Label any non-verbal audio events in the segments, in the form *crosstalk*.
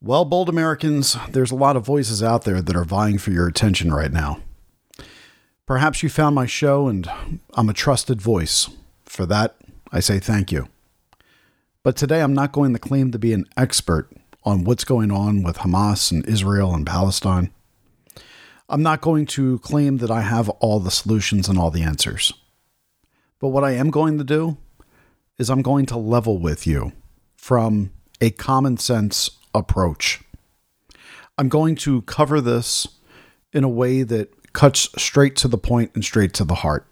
Well, bold Americans, there's a lot of voices out there that are vying for your attention right now. Perhaps you found my show and I'm a trusted voice. For that, I say thank you. But today I'm not going to claim to be an expert on what's going on with Hamas and Israel and Palestine. I'm not going to claim that I have all the solutions and all the answers. But what I am going to do is I'm going to level with you from a common sense approach. I'm going to cover this in a way that cuts straight to the point and straight to the heart.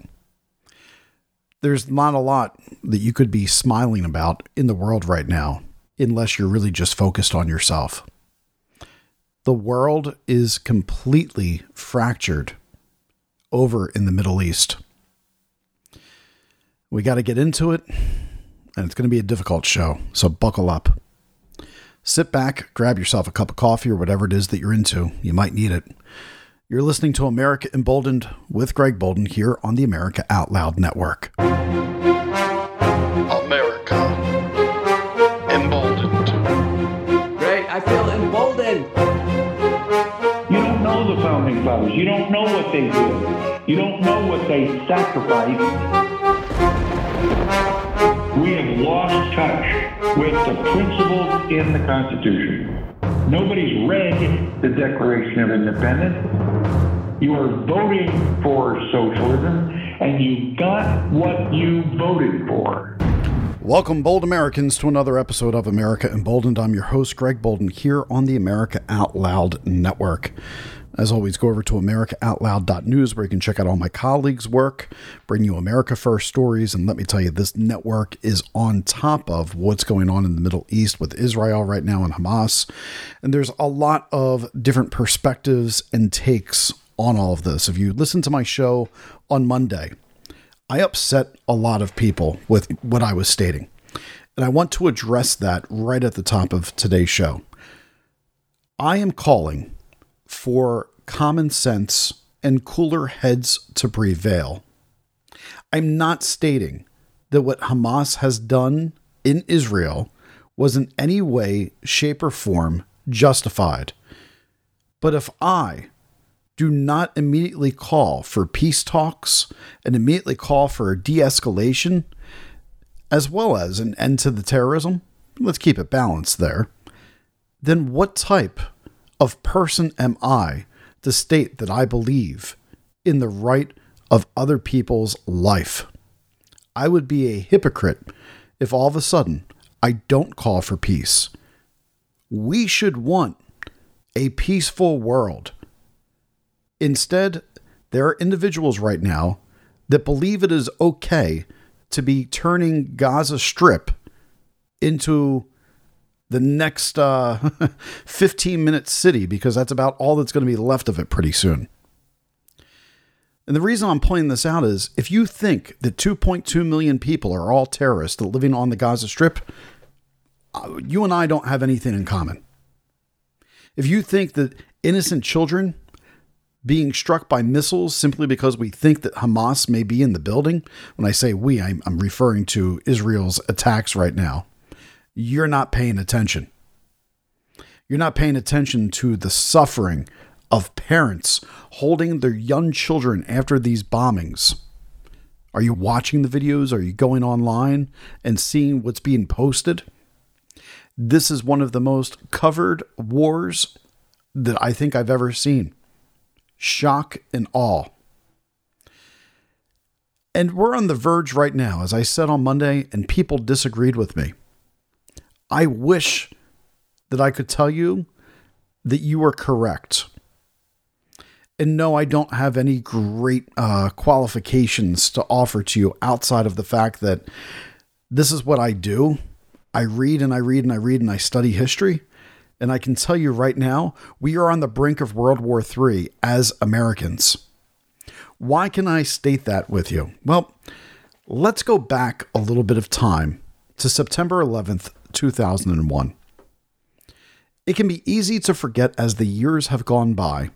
There's not a lot that you could be smiling about in the world right now unless you're really just focused on yourself. The world is completely fractured over in the Middle East. We got to get into it, and it's going to be a difficult show, so buckle up. Sit back, grab yourself a cup of coffee or whatever it is that you're into. You might need it. You're listening to America Emboldened with Greg Boulden here on the America Out Loud Network. America. Emboldened. Great, I feel emboldened. You don't know the founding fathers. You don't know what they did. You don't know what they sacrificed. Touch with the principles in the Constitution. Nobody's read the Declaration of Independence. You are voting for socialism, and you got what you voted for. Welcome, bold Americans, to another episode of America Emboldened. I'm your host, Greg Boulden, here on the America Out Loud Network. As always, go over to AmericaOutloud.news where you can check out all my colleagues' work, bring you America First stories, and let me tell you, this network is on top of what's going on in the Middle East with Israel right now and Hamas. And there's a lot of different perspectives and takes on all of this. If you listen to my show on Monday, I upset a lot of people with what I was stating. And I want to address that right at the top of today's show. I am calling for common sense and cooler heads to prevail. I'm not stating that what Hamas has done in Israel was in any way, shape, or form justified. But if I do not immediately call for peace talks and immediately call for a de escalation, as well as an end to the terrorism, let's keep it balanced there, then what type of person am I to state that I believe in the right of other people's life? I would be a hypocrite if all of a sudden I don't call for peace. We should want a peaceful world. Instead, there are individuals right now that believe it is okay to be turning Gaza Strip into the next uh, *laughs* 15 minute city because that's about all that's going to be left of it pretty soon. And the reason I'm pointing this out is if you think that 2.2 million people are all terrorists living on the Gaza Strip, uh, you and I don't have anything in common. If you think that innocent children being struck by missiles simply because we think that Hamas may be in the building, when I say we, I'm, I'm referring to Israel's attacks right now you're not paying attention. You're not paying attention to the suffering of parents holding their young children after these bombings. Are you watching the videos? Are you going online and seeing what's being posted? This is one of the most covered wars that I think I've ever seen. Shock and awe. And we're on the verge right now, as I said on Monday, and people disagreed with me. I wish that I could tell you that you are correct. And no, I don't have any great uh, qualifications to offer to you outside of the fact that this is what I do. I read and I read and I read and I study history. And I can tell you right now, we are on the brink of World War III as Americans. Why can I state that with you? Well, let's go back a little bit of time to September 11th, 2001. It can be easy to forget as the years have gone by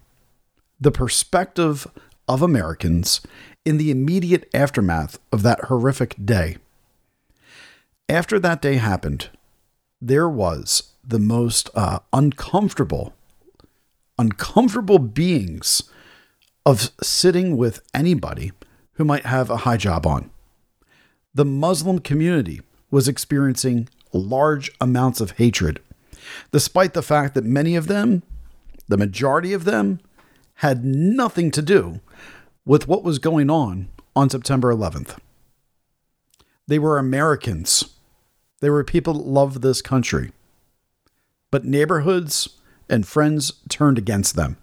the perspective of Americans in the immediate aftermath of that horrific day. After that day happened, there was the most uh, uncomfortable, uncomfortable beings of sitting with anybody who might have a hijab on. The Muslim community was experiencing large amounts of hatred, despite the fact that many of them, the majority of them, had nothing to do with what was going on on September 11th. They were Americans. They were people that loved this country. But neighborhoods and friends turned against them.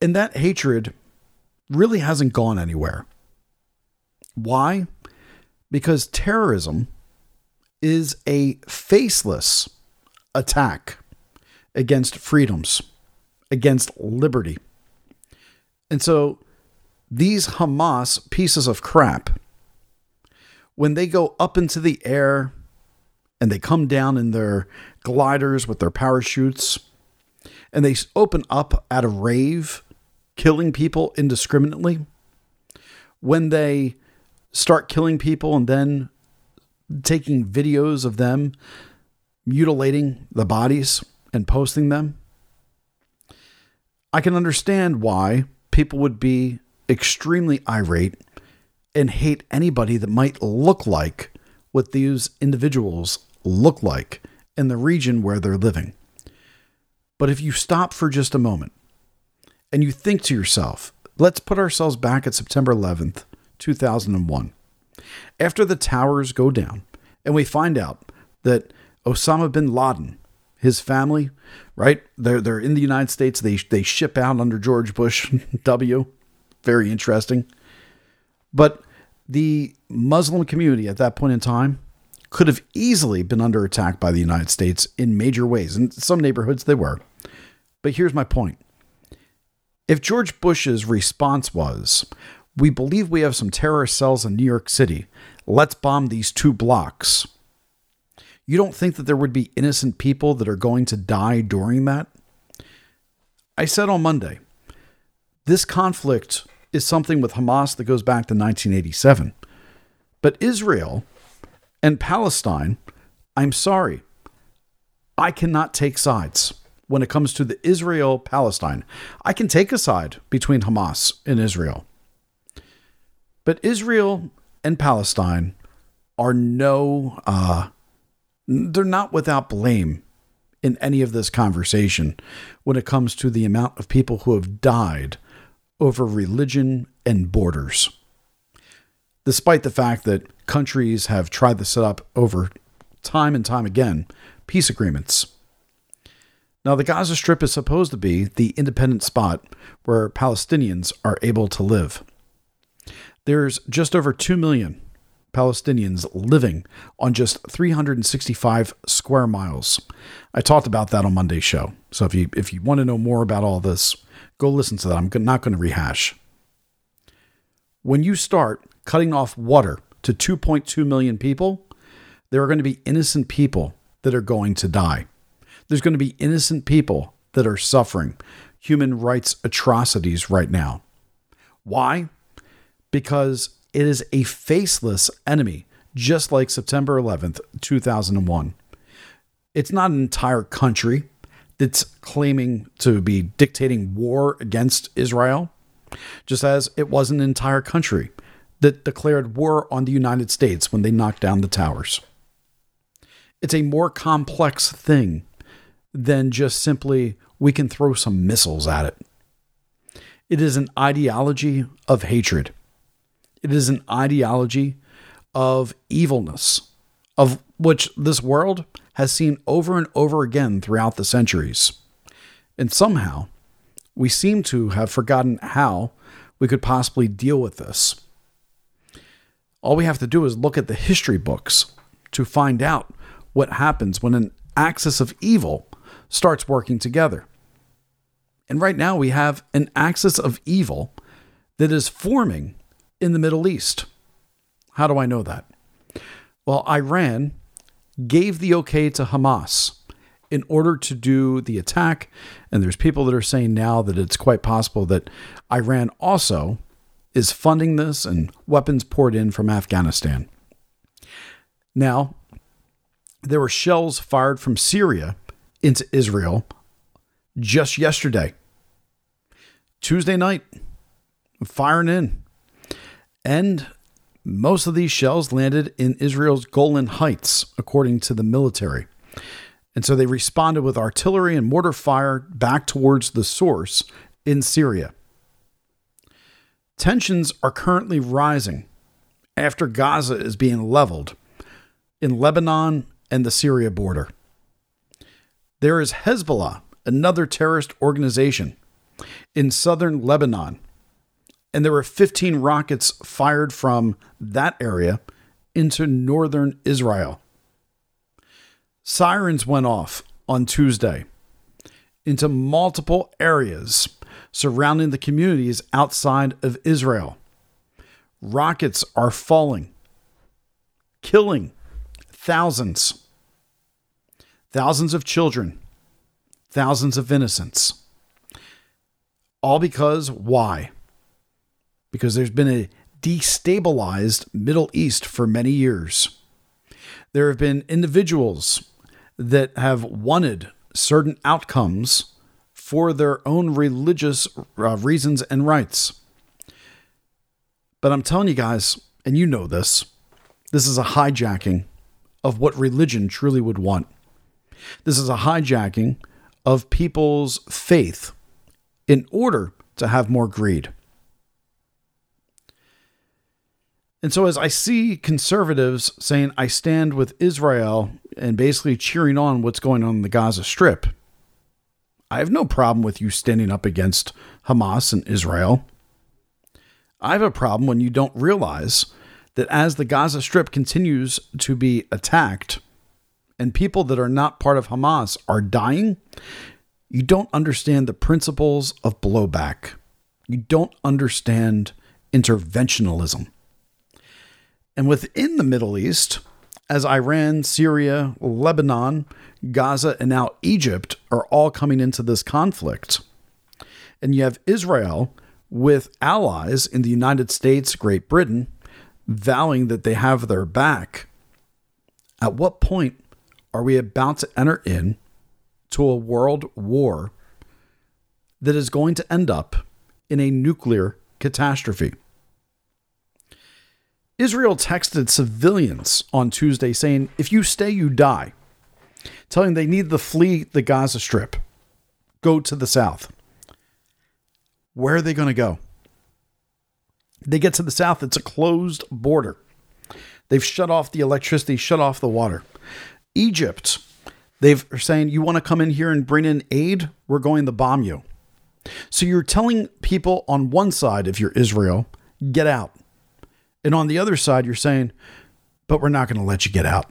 And that hatred really hasn't gone anywhere. Why? Because terrorism is a faceless attack against freedoms, against liberty. And so these Hamas pieces of crap, when they go up into the air and they come down in their gliders with their parachutes and they open up at a rave killing people indiscriminately, when they start killing people and then taking videos of them mutilating the bodies and posting them, I can understand why people would be extremely irate and hate anybody that might look like what these individuals look like in the region where they're living. But if you stop for just a moment and you think to yourself, let's put ourselves back at September 11th, 2001. After the towers go down and we find out that Osama bin Laden, his family, right? They're they're in the United States. They they ship out under George Bush *laughs* W. Very interesting. But the Muslim community at that point in time could have easily been under attack by the United States in major ways. In some neighborhoods they were. But here's my point. If George Bush's response was, we believe we have some terrorist cells in New York City, let's bomb these two blocks. You don't think that there would be innocent people that are going to die during that? I said on Monday, this conflict is something with Hamas that goes back to 1987. But Israel and Palestine, I'm sorry, I cannot take sides when it comes to the Israel Palestine. I can take a side between Hamas and Israel. But Israel and Palestine are no, uh, they're not without blame in any of this conversation when it comes to the amount of people who have died over religion and borders. Despite the fact that countries have tried to set up over time and time again peace agreements now, the Gaza Strip is supposed to be the independent spot where Palestinians are able to live. There's just over 2 million Palestinians living on just 365 square miles. I talked about that on Monday's show. So if you if you want to know more about all this, go listen to that. I'm not going to rehash. When you start cutting off water to 2.2 million people, there are going to be innocent people that are going to die. There's going to be innocent people that are suffering human rights atrocities right now. Why? Because it is a faceless enemy, just like September 11th, 2001. It's not an entire country that's claiming to be dictating war against Israel, just as it was an entire country that declared war on the United States when they knocked down the towers. It's a more complex thing than just simply we can throw some missiles at it. It is an ideology of hatred. It is an ideology of evilness, of which this world has seen over and over again throughout the centuries. And somehow, we seem to have forgotten how we could possibly deal with this. All we have to do is look at the history books to find out what happens when an axis of evil starts working together. And right now we have an axis of evil that is forming in the Middle East. How do I know that? Well, Iran gave the okay to Hamas in order to do the attack. And there's people that are saying now that it's quite possible that Iran also is funding this and weapons poured in from Afghanistan. Now, there were shells fired from Syria into Israel just yesterday. Tuesday night, firing in. And most of these shells landed in Israel's Golan Heights, according to the military. And so they responded with artillery and mortar fire back towards the source in Syria. Tensions are currently rising after Gaza is being leveled in Lebanon and the Syria border. There is Hezbollah, another terrorist organization, in southern Lebanon, and there were 15 rockets fired from that area into northern Israel. Sirens went off on Tuesday into multiple areas surrounding the communities outside of Israel. Rockets are falling, killing thousands, thousands of children, thousands of innocents. All because why? Because there's been a destabilized Middle East for many years. There have been individuals that have wanted certain outcomes for their own religious uh, reasons and rights. But I'm telling you guys, and you know this, this is a hijacking of what religion truly would want. This is a hijacking of people's faith in order to have more greed. And so, as I see conservatives saying, I stand with Israel and basically cheering on what's going on in the Gaza Strip, I have no problem with you standing up against Hamas and Israel. I have a problem when you don't realize that as the Gaza Strip continues to be attacked and people that are not part of Hamas are dying, you don't understand the principles of blowback. You don't understand interventionalism. And within the Middle East, as Iran, Syria, Lebanon, Gaza, and now Egypt are all coming into this conflict, and you have Israel with allies in the United States, Great Britain, vowing that they have their back, at what point are we about to enter in to a world war that is going to end up in a nuclear catastrophe? Israel texted civilians on Tuesday saying, if you stay, you die, telling they need to flee the Gaza Strip, go to the south. Where are they going to go? They get to the south, it's a closed border. They've shut off the electricity, shut off the water. Egypt, they've are saying, You want to come in here and bring in aid? We're going to bomb you. So you're telling people on one side, if you're Israel, get out. And on the other side, you're saying, but we're not going to let you get out.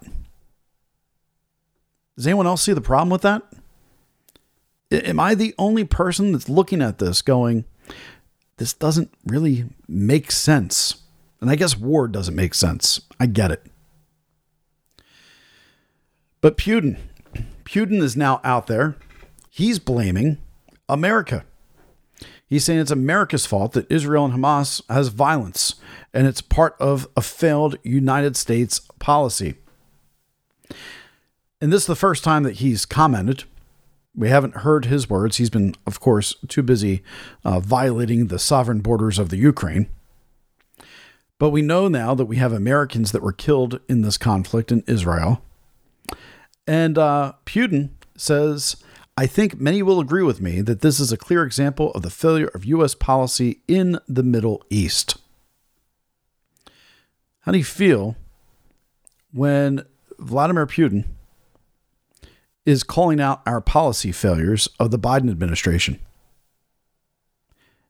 Does anyone else see the problem with that? Am I the only person that's looking at this going, this doesn't really make sense? And I guess war doesn't make sense. I get it. But Putin, Putin is now out there. He's blaming America. He's saying it's America's fault that Israel and Hamas has violence, and it's part of a failed United States policy. And this is the first time that he's commented. We haven't heard his words. He's been, of course, too busy uh, violating the sovereign borders of the Ukraine. But we know now that we have Americans that were killed in this conflict in Israel. And uh, Putin says I think many will agree with me that this is a clear example of the failure of U.S. policy in the Middle East. How do you feel when Vladimir Putin is calling out our policy failures of the Biden administration?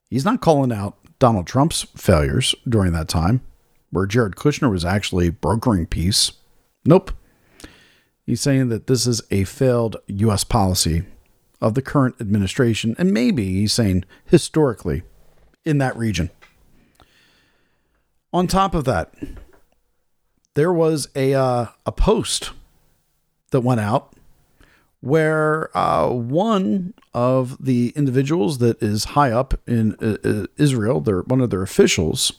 He's not calling out Donald Trump's failures during that time, where Jared Kushner was actually brokering peace. Nope. He's saying that this is a failed U.S. policy of the current administration, and maybe he's saying historically in that region. On top of that, there was a uh, a post that went out where uh, one of the individuals that is high up in uh, uh Israel, their one of their officials,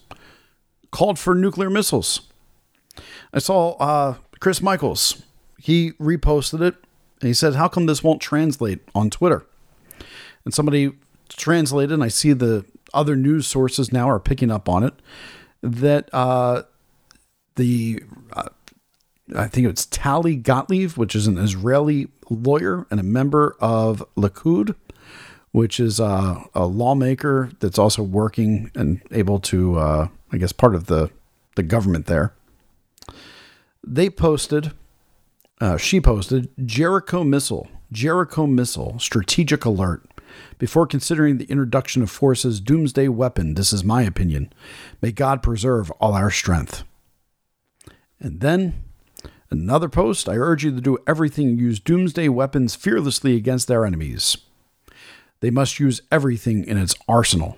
called for nuclear missiles. I saw uh, Chris Michaels he reposted it and he said, How come this won't translate on Twitter? And somebody translated, and I see the other news sources now are picking up on it that uh, the uh, I think it's Tali Gottlieb, which is an Israeli lawyer and a member of Likud, which is uh, a lawmaker that's also working and able to, uh, I guess, part of the the government there. They posted, uh, she posted Jericho missile, Jericho missile, strategic alert. Before considering the introduction of forces doomsday weapon, this is my opinion. May God preserve all our strength. And then another post I urge you to do everything use doomsday weapons fearlessly against their enemies. They must use everything in its arsenal.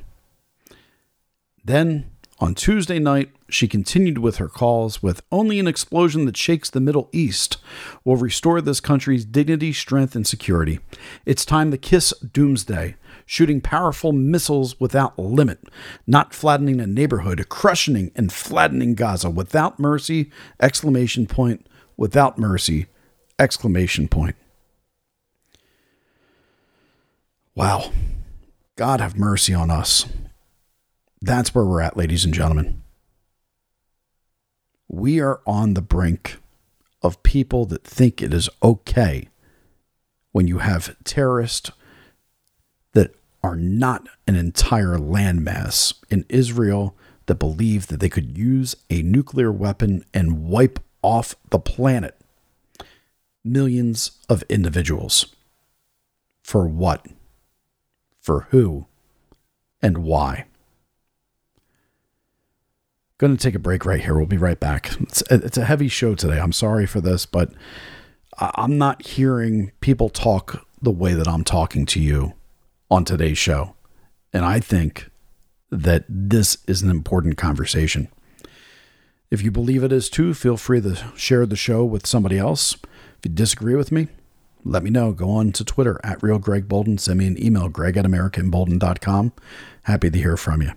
Then, on Tuesday night, she continued with her calls with only an explosion that shakes the Middle East will restore this country's dignity, strength, and security. It's time to kiss doomsday, shooting powerful missiles without limit, not flattening a neighborhood, crushing and flattening Gaza without mercy, exclamation point, without mercy, exclamation point. Wow. God have mercy on us. That's where we're at, ladies and gentlemen. We are on the brink of people that think it is okay when you have terrorists that are not an entire landmass in Israel that believe that they could use a nuclear weapon and wipe off the planet millions of individuals. For what? For who? And why? Going to take a break right here. We'll be right back. It's, it's a heavy show today. I'm sorry for this, but I'm not hearing people talk the way that I'm talking to you on today's show. And I think that this is an important conversation. If you believe it is too, feel free to share the show with somebody else. If you disagree with me, let me know. Go on to Twitter at Real Greg Boulden. Send me an email, greg at americanbolden.com. Happy to hear from you.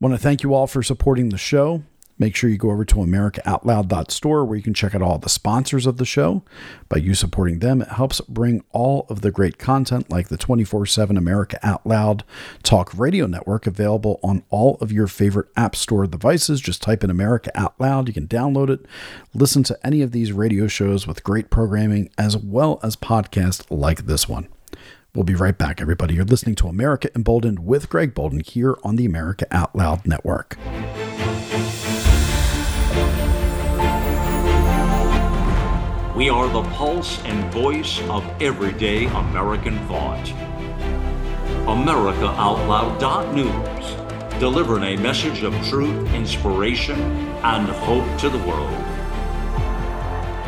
Want to thank you all for supporting the show. Make sure you go over to AmericaOutloud.store where you can check out all the sponsors of the show. By you supporting them, it helps bring all of the great content like the 24 7 America Out Loud Talk Radio Network available on all of your favorite App Store devices. Just type in America Out Loud. You can download it, listen to any of these radio shows with great programming, as well as podcasts like this one. We'll be right back, everybody. You're listening to America Emboldened with Greg Boulden here on the America Out Loud Network. We are the pulse and voice of everyday American thought. AmericaOutloud.news, delivering a message of truth, inspiration, and hope to the world.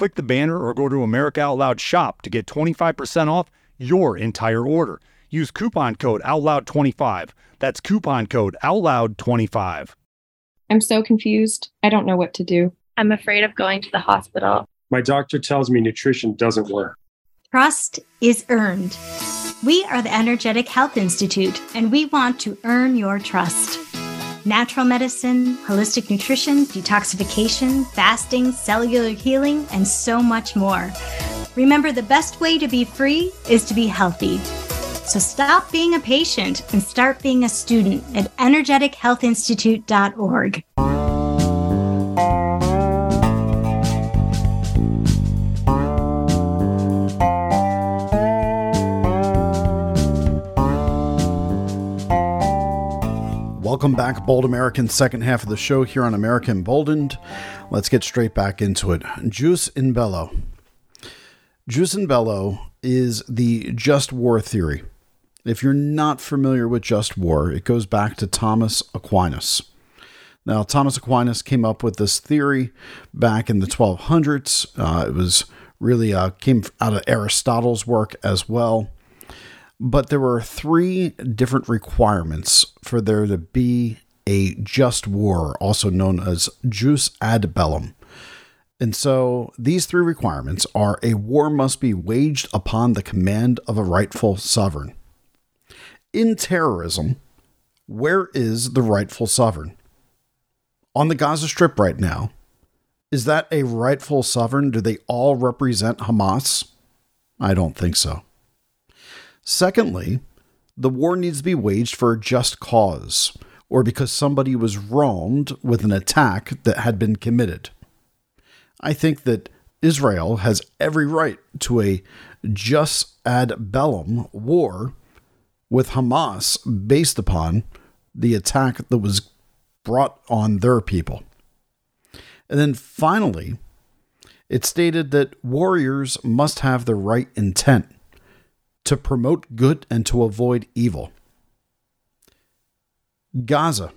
Click the banner or go to America Out Loud shop to get 25% off your entire order. Use coupon code OUTLOUD25. That's coupon code OUTLOUD25. I'm so confused. I don't know what to do. I'm afraid of going to the hospital. My doctor tells me nutrition doesn't work. Trust is earned. We are the Energetic Health Institute, and we want to earn your trust. Natural medicine, holistic nutrition, detoxification, fasting, cellular healing, and so much more. Remember, the best way to be free is to be healthy. So stop being a patient and start being a student at energetichealthinstitute.org. Welcome back, Bold Americans, second half of the show here on American Emboldened. Let's get straight back into it. Jus in bello. Jus in bello is the just war theory. If you're not familiar with just war, it goes back to Thomas Aquinas. Now, Thomas Aquinas came up with this theory back in the 1200s. Uh, it was really uh, came out of Aristotle's work as well. But there were three different requirements for there to be a just war, also known as jus ad bellum. And so these three requirements are a war must be waged upon the command of a rightful sovereign. In terrorism, where is the rightful sovereign? On the Gaza Strip right now, is that a rightful sovereign? Do they all represent Hamas? I don't think so. Secondly, the war needs to be waged for a just cause, or because somebody was wronged with an attack that had been committed. I think that Israel has every right to a jus ad bellum war with Hamas based upon the attack that was brought on their people. And then finally, it stated that warriors must have the right intent to promote good and to avoid evil. Gaza,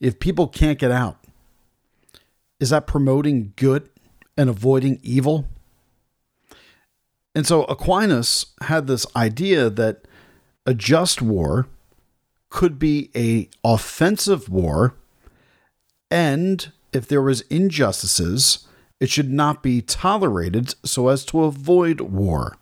if people can't get out, is that promoting good and avoiding evil? And so Aquinas had this idea that a just war could be a offensive war and if there was injustices it should not be tolerated so as to avoid war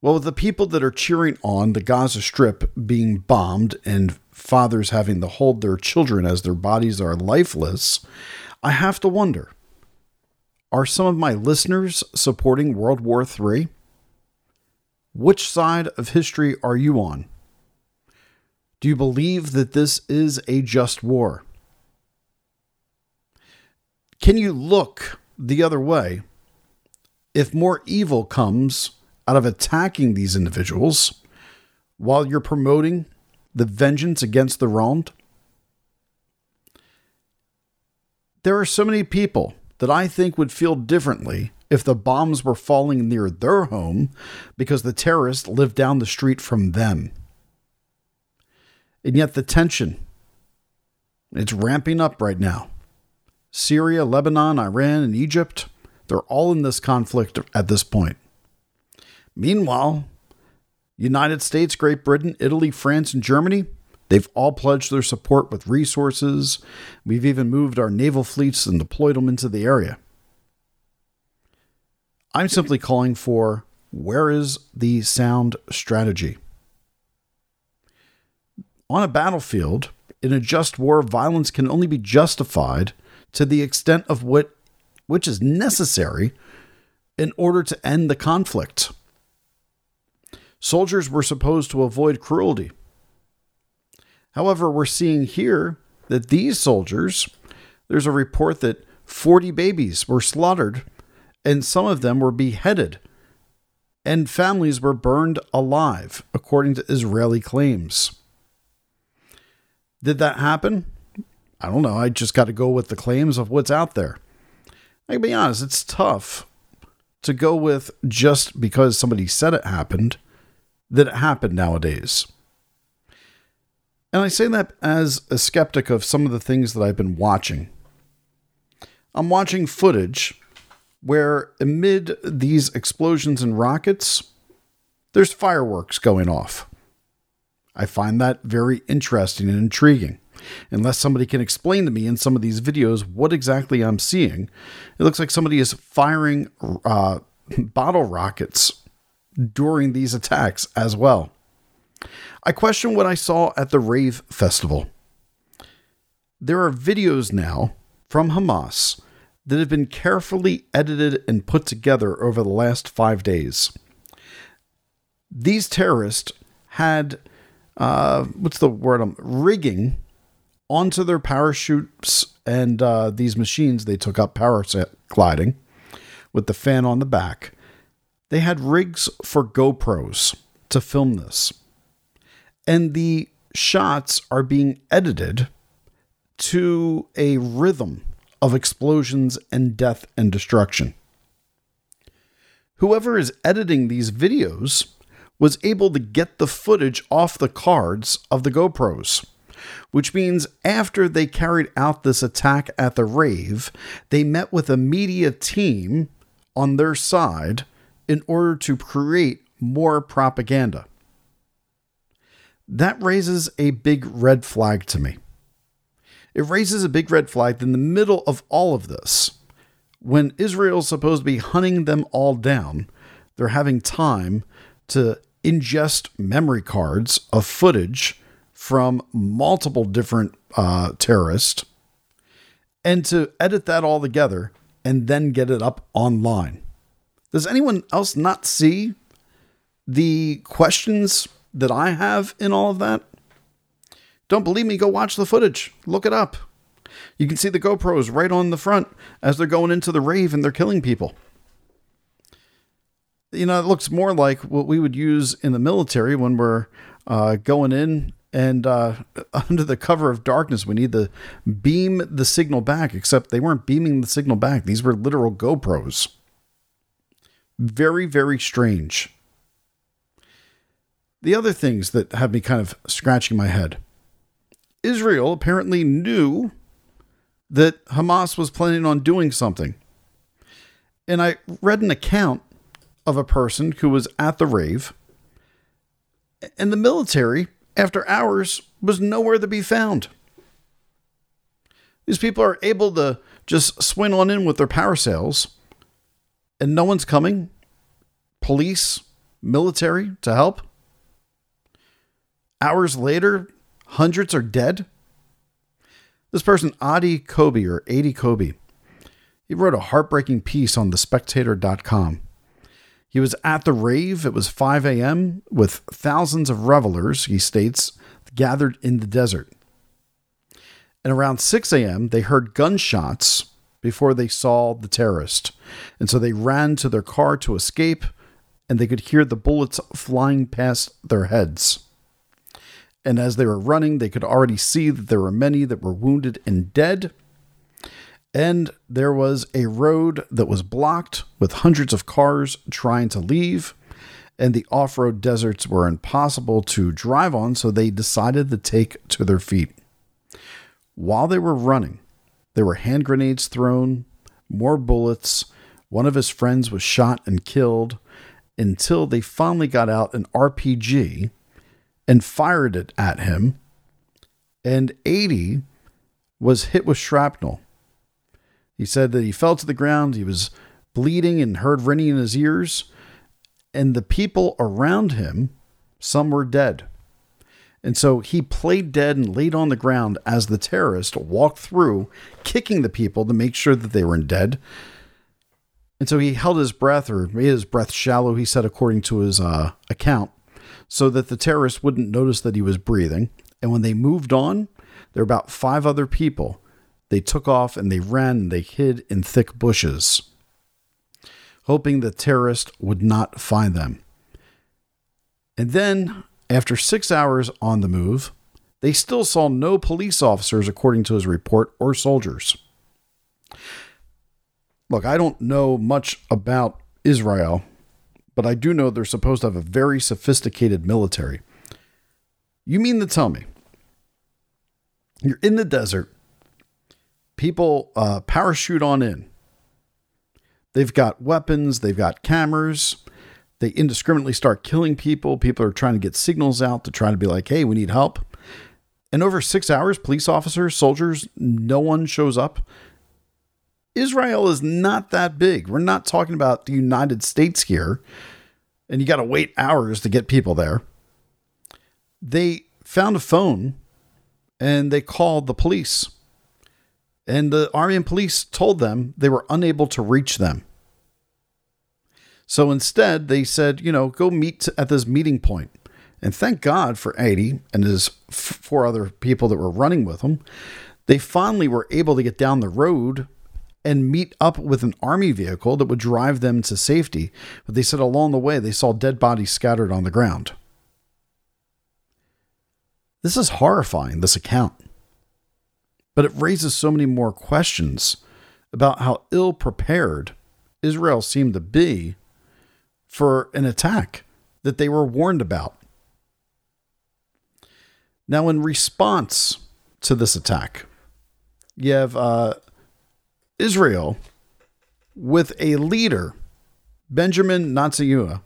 well, with the people that are cheering on the Gaza Strip being bombed and fathers having to hold their children as their bodies are lifeless, I have to wonder are some of my listeners supporting World War III? Which side of history are you on? Do you believe that this is a just war? Can you look the other way if more evil comes out of attacking these individuals while you're promoting the vengeance against the wronged? There are so many people that I think would feel differently if the bombs were falling near their home because the terrorists lived down the street from them. And yet the tension, it's ramping up right now. Syria, Lebanon, Iran, and Egypt, they're all in this conflict at this point. Meanwhile, United States, Great Britain, Italy, France, and Germany, they've all pledged their support with resources. We've even moved our naval fleets and deployed them into the area. I'm simply calling for where is the sound strategy? On a battlefield, in a just war, violence can only be justified to the extent of what which is necessary in order to end the conflict. Soldiers were supposed to avoid cruelty. However, we're seeing here that these soldiers, there's a report that 40 babies were slaughtered and some of them were beheaded and families were burned alive, according to Israeli claims. Did that happen? I don't know. I just got to go with the claims of what's out there. I can be honest, it's tough to go with just because somebody said it happened that happen nowadays. And I say that as a skeptic of some of the things that I've been watching. I'm watching footage where, amid these explosions and rockets, there's fireworks going off. I find that very interesting and intriguing. Unless somebody can explain to me in some of these videos what exactly I'm seeing, it looks like somebody is firing uh, *laughs* bottle rockets during these attacks as well. I question what I saw at the Rave Festival. There are videos now from Hamas that have been carefully edited and put together over the last five days. These terrorists had, uh, what's the word? I'm rigging onto their parachutes and uh, these machines. They took up paragliding with the fan on the back. They had rigs for GoPros to film this. And the shots are being edited to a rhythm of explosions and death and destruction. Whoever is editing these videos was able to get the footage off the cards of the GoPros, which means after they carried out this attack at the rave, they met with a media team on their side in order to create more propaganda. That raises a big red flag to me. It raises a big red flag in the middle of all of this. When Israel's supposed to be hunting them all down, they're having time to ingest memory cards of footage from multiple different uh, terrorists and to edit that all together and then get it up online. Does anyone else not see the questions that I have in all of that? Don't believe me? Go watch the footage. Look it up. You can see the GoPros right on the front as they're going into the rave and they're killing people. You know, it looks more like what we would use in the military when we're uh, going in and uh, *laughs* under the cover of darkness, we need to beam the signal back, except they weren't beaming the signal back. These were literal GoPros. Very, very strange. The other things that have me kind of scratching my head Israel apparently knew that Hamas was planning on doing something. And I read an account of a person who was at the rave, and the military, after hours, was nowhere to be found. These people are able to just swing on in with their parasails, and no one's coming. Police, military to help. Hours later, hundreds are dead. This person, Adi Kobe or Adi Kobe, he wrote a heartbreaking piece on thespectator.com. He was at the rave. It was 5 a.m. with thousands of revelers, he states, gathered in the desert. And around 6 a.m., they heard gunshots before they saw the terrorist. And so they ran to their car to escape, and they could hear the bullets flying past their heads. And as they were running, they could already see that there were many that were wounded and dead. And there was a road that was blocked with hundreds of cars trying to leave. And the off road deserts were impossible to drive on, so they decided to take to their feet. While they were running, there were hand grenades thrown, more bullets. One of his friends was shot and killed until they finally got out an RPG and fired it at him. And Adi was hit with shrapnel. He said that he fell to the ground, he was bleeding and heard ringing in his ears, and the people around him, some were dead. And so he played dead and laid on the ground as the terrorist walked through, kicking the people to make sure that they were dead. And so he held his breath or made his breath shallow, he said, according to his uh, account, so that the terrorist wouldn't notice that he was breathing. And when they moved on, there were about five other people. They took off and they ran and they hid in thick bushes, hoping the terrorist would not find them. And then, after six hours on the move, they still saw no police officers, according to his report, or soldiers. Look, I don't know much about Israel, but I do know they're supposed to have a very sophisticated military. You mean to tell me you're in the desert, people uh, parachute on in. They've got weapons, they've got cameras. They indiscriminately start killing people. People are trying to get signals out to try to be like, hey, we need help. And over six hours, police officers, soldiers, no one shows up. Israel is not that big. We're not talking about the United States here, and you got to wait hours to get people there. They found a phone and they called the police. And the army and police told them they were unable to reach them. So instead, they said, you know, go meet at this meeting point. And thank God for Adi and his four other people that were running with him. They finally were able to get down the road and meet up with an army vehicle that would drive them to safety. But they said along the way, they saw dead bodies scattered on the ground. This is horrifying, this account. But it raises so many more questions about how ill prepared Israel seemed to be for an attack that they were warned about. Now, in response to this attack, you have uh, Israel with a leader, Benjamin Netanyahu,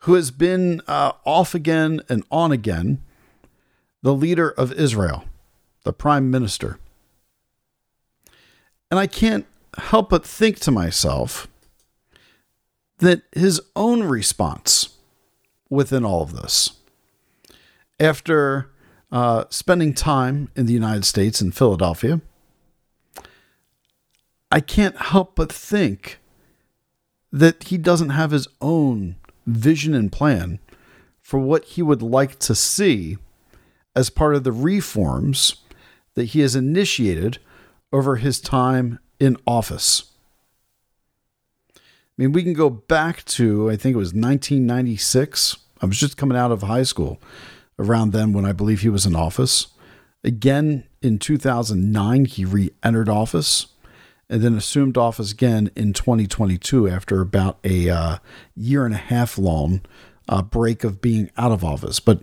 who has been uh, off again and on again, the leader of Israel, the prime minister. And I can't help but think to myself that his own response within all of this, after uh, spending time in the United States in Philadelphia, I can't help but think that he doesn't have his own vision and plan for what he would like to see as part of the reforms that he has initiated over his time in office. I mean, we can go back to, I think it was 1996. I was just coming out of high school around then when I believe he was in office. Again, in 2009, he re entered office and then assumed office again in 2022 after about a uh, year and a half long uh, break of being out of office. But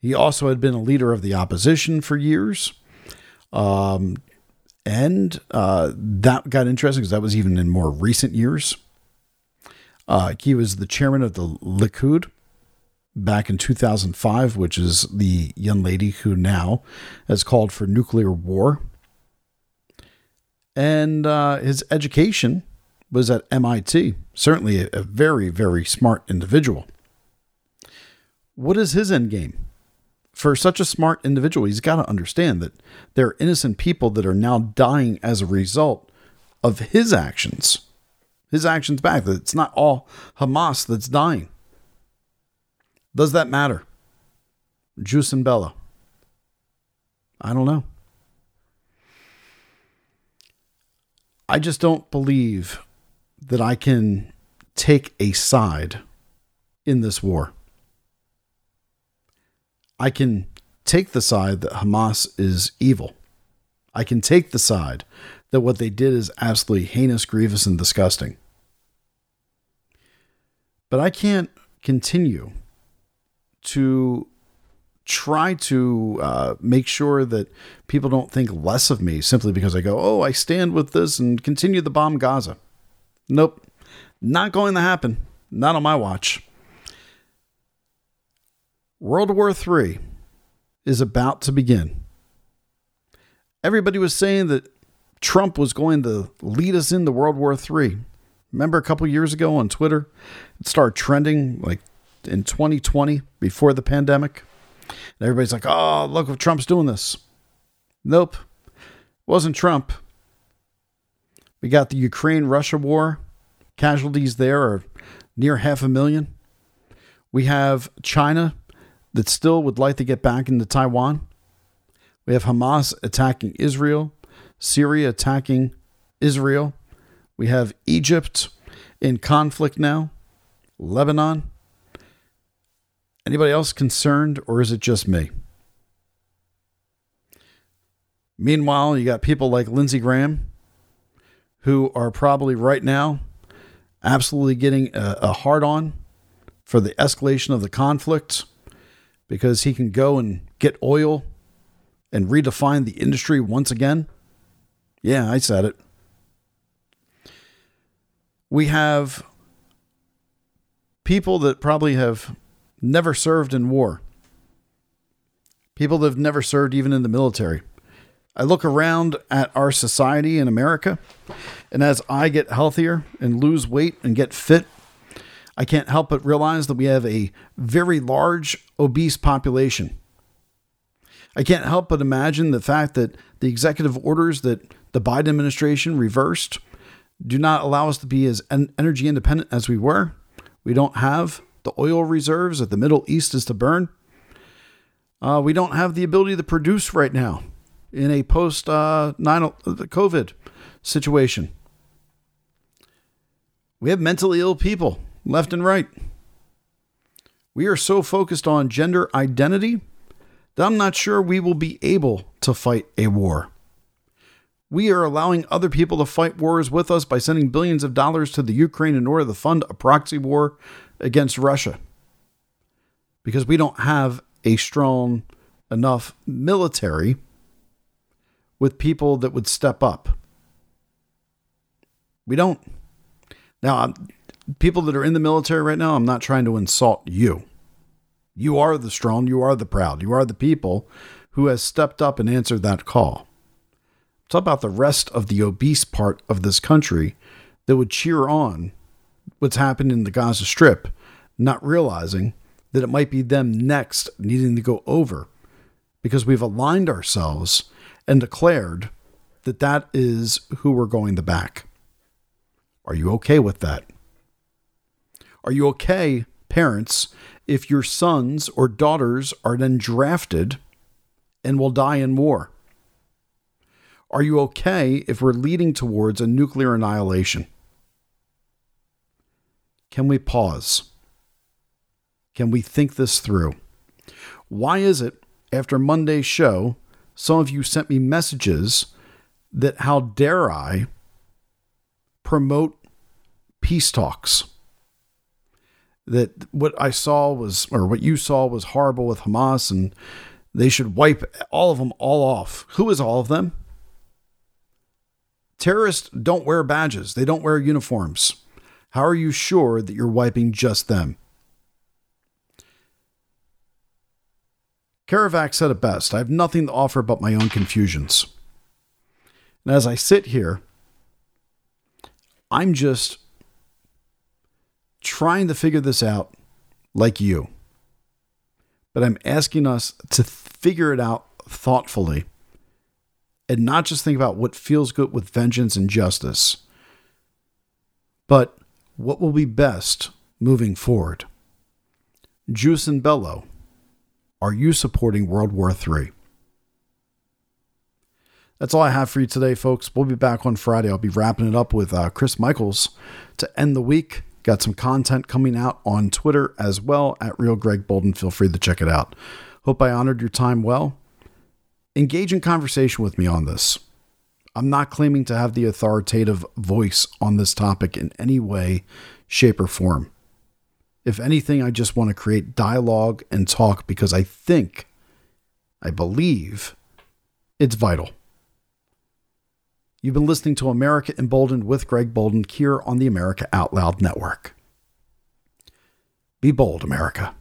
he also had been a leader of the opposition for years. Um, and uh, that got interesting because that was even in more recent years. Uh, he was the chairman of the Likud back in 2005, which is the young lady who now has called for nuclear war and uh, his education was at MIT. Certainly a, a, very, very smart individual. What is his end game? For such a smart individual, he's got to understand that there are innocent people that are now dying as a result of his actions. His actions back. That it's not all Hamas that's dying. Does that matter? Jus ad Bellum. I don't know. I just don't believe that I can take a side in this war. I can take the side that Hamas is evil. I can take the side that what they did is absolutely heinous, grievous, and disgusting. But I can't continue to try to uh, make sure that people don't think less of me simply because I go, oh, I stand with this and continue the bomb Gaza. Nope, not going to happen. Not on my watch. World War III is about to begin. Everybody was saying that Trump was going to lead us into World War III. Remember a couple years ago on Twitter, it started trending like in 2020 before the pandemic. And everybody's like, oh, look what Trump's doing this. Nope. It wasn't Trump. We got the Ukraine Russia war. Casualties there are near half a million. We have China that still would like to get back into Taiwan. We have Hamas attacking Israel, Syria attacking Israel. We have Egypt in conflict now, Lebanon. Anybody else concerned, or is it just me? Meanwhile, you got people like Lindsey Graham who are probably right now absolutely getting a, a hard on for the escalation of the conflict because he can go and get oil and redefine the industry once again. Yeah, I said it. We have people that probably have never served in war, people that have never served even in the military. I look around at our society in America, and as I get healthier and lose weight and get fit, I can't help but realize that we have a very large obese population. I can't help but imagine the fact that the executive orders that the Biden administration reversed do not allow us to be as energy independent as we were. We don't have the oil reserves that the Middle East is to burn. Uh, we don't have the ability to produce right now in a post uh, COVID situation. We have mentally ill people left and right. We are so focused on gender identity that I'm not sure we will be able to fight a war. We are allowing other people to fight wars with us by sending billions of dollars to the Ukraine in order to fund a proxy war against Russia. Because we don't have a strong enough military with people that would step up. We don't. Now, people that are in the military right now, I'm not trying to insult you. You are the strong, you are the proud, you are the people who has stepped up and answered that call. It's about the rest of the obese part of this country that would cheer on what's happening in the Gaza Strip, not realizing that it might be them next needing to go over because we've aligned ourselves and declared that that is who we're going to back. Are you okay with that? Are you okay, parents, if your sons or daughters are then drafted and will die in war? Are you okay if we're leading towards a nuclear annihilation? Can we pause? Can we think this through? Why is it after Monday's show, some of you sent me messages that how dare I promote peace talks? That what I saw was, or what you saw was horrible with Hamas and they should wipe all of them all off. Who is all of them? Terrorists don't wear badges, they don't wear uniforms. How are you sure that you're wiping just them? Kerouac said it best I have nothing to offer but my own confusions. And as I sit here, I'm just trying to figure this out like you. But I'm asking us to figure it out thoughtfully and not just think about what feels good with vengeance and justice, but what will be best moving forward. Jus ad Bellum are you supporting World War III? That's all I have for you today, folks. We'll be back on Friday. I'll be wrapping it up with uh, Chris Michaels to end the week. Got some content coming out on Twitter as well at Real Greg Boulden. Feel free to check it out. Hope I honored your time well. Engage in conversation with me on this. I'm not claiming to have the authoritative voice on this topic in any way, shape, or form. If anything, I just want to create dialogue and talk because I think, I believe, it's vital. You've been listening to America Emboldened with Greg Boulden here on the America Out Loud Network. Be bold, America.